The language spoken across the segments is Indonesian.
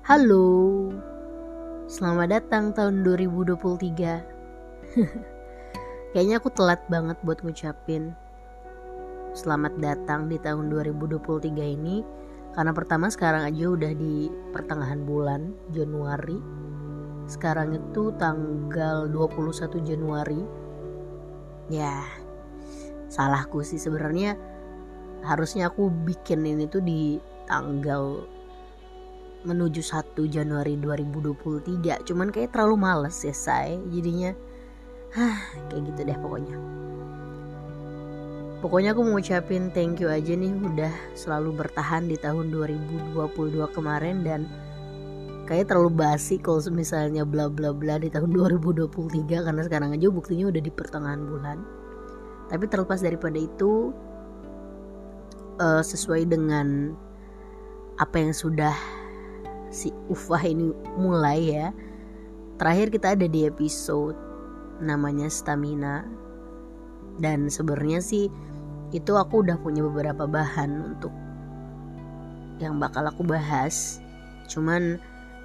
Halo, selamat datang tahun 2023 Kayaknya aku telat banget buat ngucapin Selamat datang di tahun 2023 ini. Karena pertama sekarang aja udah di pertengahan bulan Januari. Sekarang itu tanggal 21 Januari. Ya, salahku sih sebenarnya. Harusnya aku bikin ini tuh di tanggal menuju 1 Januari 2023 cuman kayak terlalu males ya say jadinya hah kayak gitu deh pokoknya. Pokoknya aku mau ngucapin thank you aja nih udah selalu bertahan di tahun 2022 kemarin dan kayak terlalu basi kalau misalnya bla bla bla di tahun 2023 karena sekarang aja buktinya udah di pertengahan bulan. Tapi terlepas daripada itu uh, sesuai dengan apa yang sudah si Ufah ini mulai ya. Terakhir kita ada di episode namanya stamina. Dan sebenarnya sih itu aku udah punya beberapa bahan untuk yang bakal aku bahas. Cuman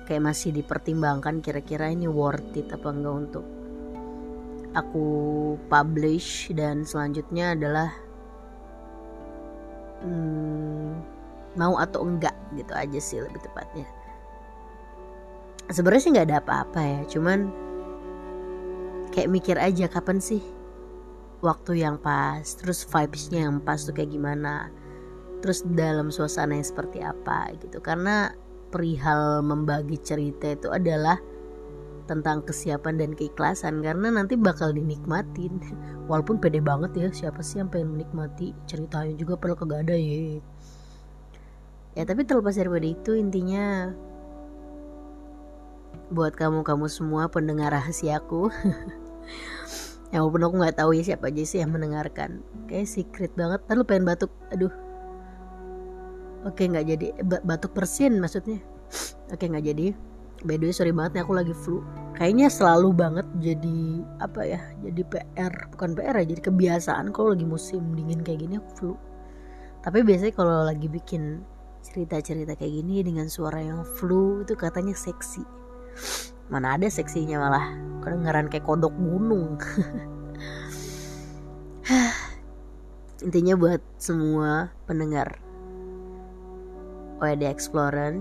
kayak masih dipertimbangkan kira-kira ini worth it apa enggak untuk aku publish dan selanjutnya adalah hmm, mau atau enggak gitu aja sih lebih tepatnya sebenarnya sih nggak ada apa-apa ya cuman kayak mikir aja kapan sih waktu yang pas terus vibesnya yang pas tuh kayak gimana terus dalam suasana yang seperti apa gitu. Karena perihal membagi cerita itu adalah tentang kesiapan dan keikhlasan karena nanti bakal dinikmatin. Walaupun pede banget ya siapa sih yang pengen menikmati ceritanya juga perlu kagak ada ya ya tapi terlepas daripada itu intinya buat kamu-kamu semua pendengar rahasiaku. Yang walaupun aku nggak tahu ya siapa aja sih yang mendengarkan. Kayak secret banget. Lalu pengen batuk. Aduh. Oke nggak jadi. Batuk persin maksudnya. Oke nggak jadi. By the way sorry banget nih aku lagi flu. Kayaknya selalu banget jadi apa ya jadi PR bukan PR ya jadi kebiasaan kalau lagi musim dingin kayak gini aku flu. Tapi biasanya kalau lagi bikin cerita-cerita kayak gini dengan suara yang flu itu katanya seksi mana ada seksinya malah. Kedengaran kayak kodok gunung. Intinya buat semua pendengar OED Explorer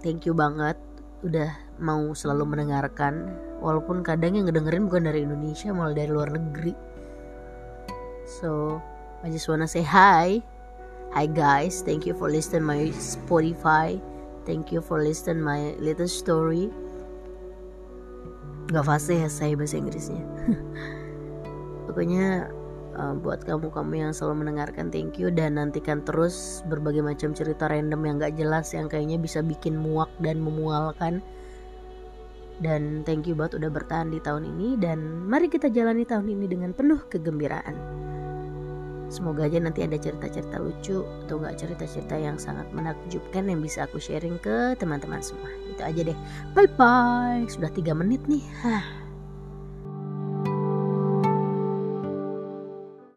thank you banget udah mau selalu mendengarkan. Walaupun kadang yang ngedengerin bukan dari Indonesia malah dari luar negeri. So I just wanna say hi. Hi guys thank you for listening my Spotify. Thank you for listening my little story nggak fase ya saya bahasa Inggrisnya. Pokoknya uh, buat kamu-kamu yang selalu mendengarkan thank you. Dan nantikan terus berbagai macam cerita random yang gak jelas yang kayaknya bisa bikin muak dan memualkan. Dan thank you banget udah bertahan di tahun ini. Dan mari kita jalani tahun ini dengan penuh kegembiraan. Semoga aja nanti ada cerita-cerita lucu atau gak cerita-cerita yang sangat menakjubkan yang bisa aku sharing ke teman-teman semua itu aja deh. Bye bye sudah tiga menit nih. Hah.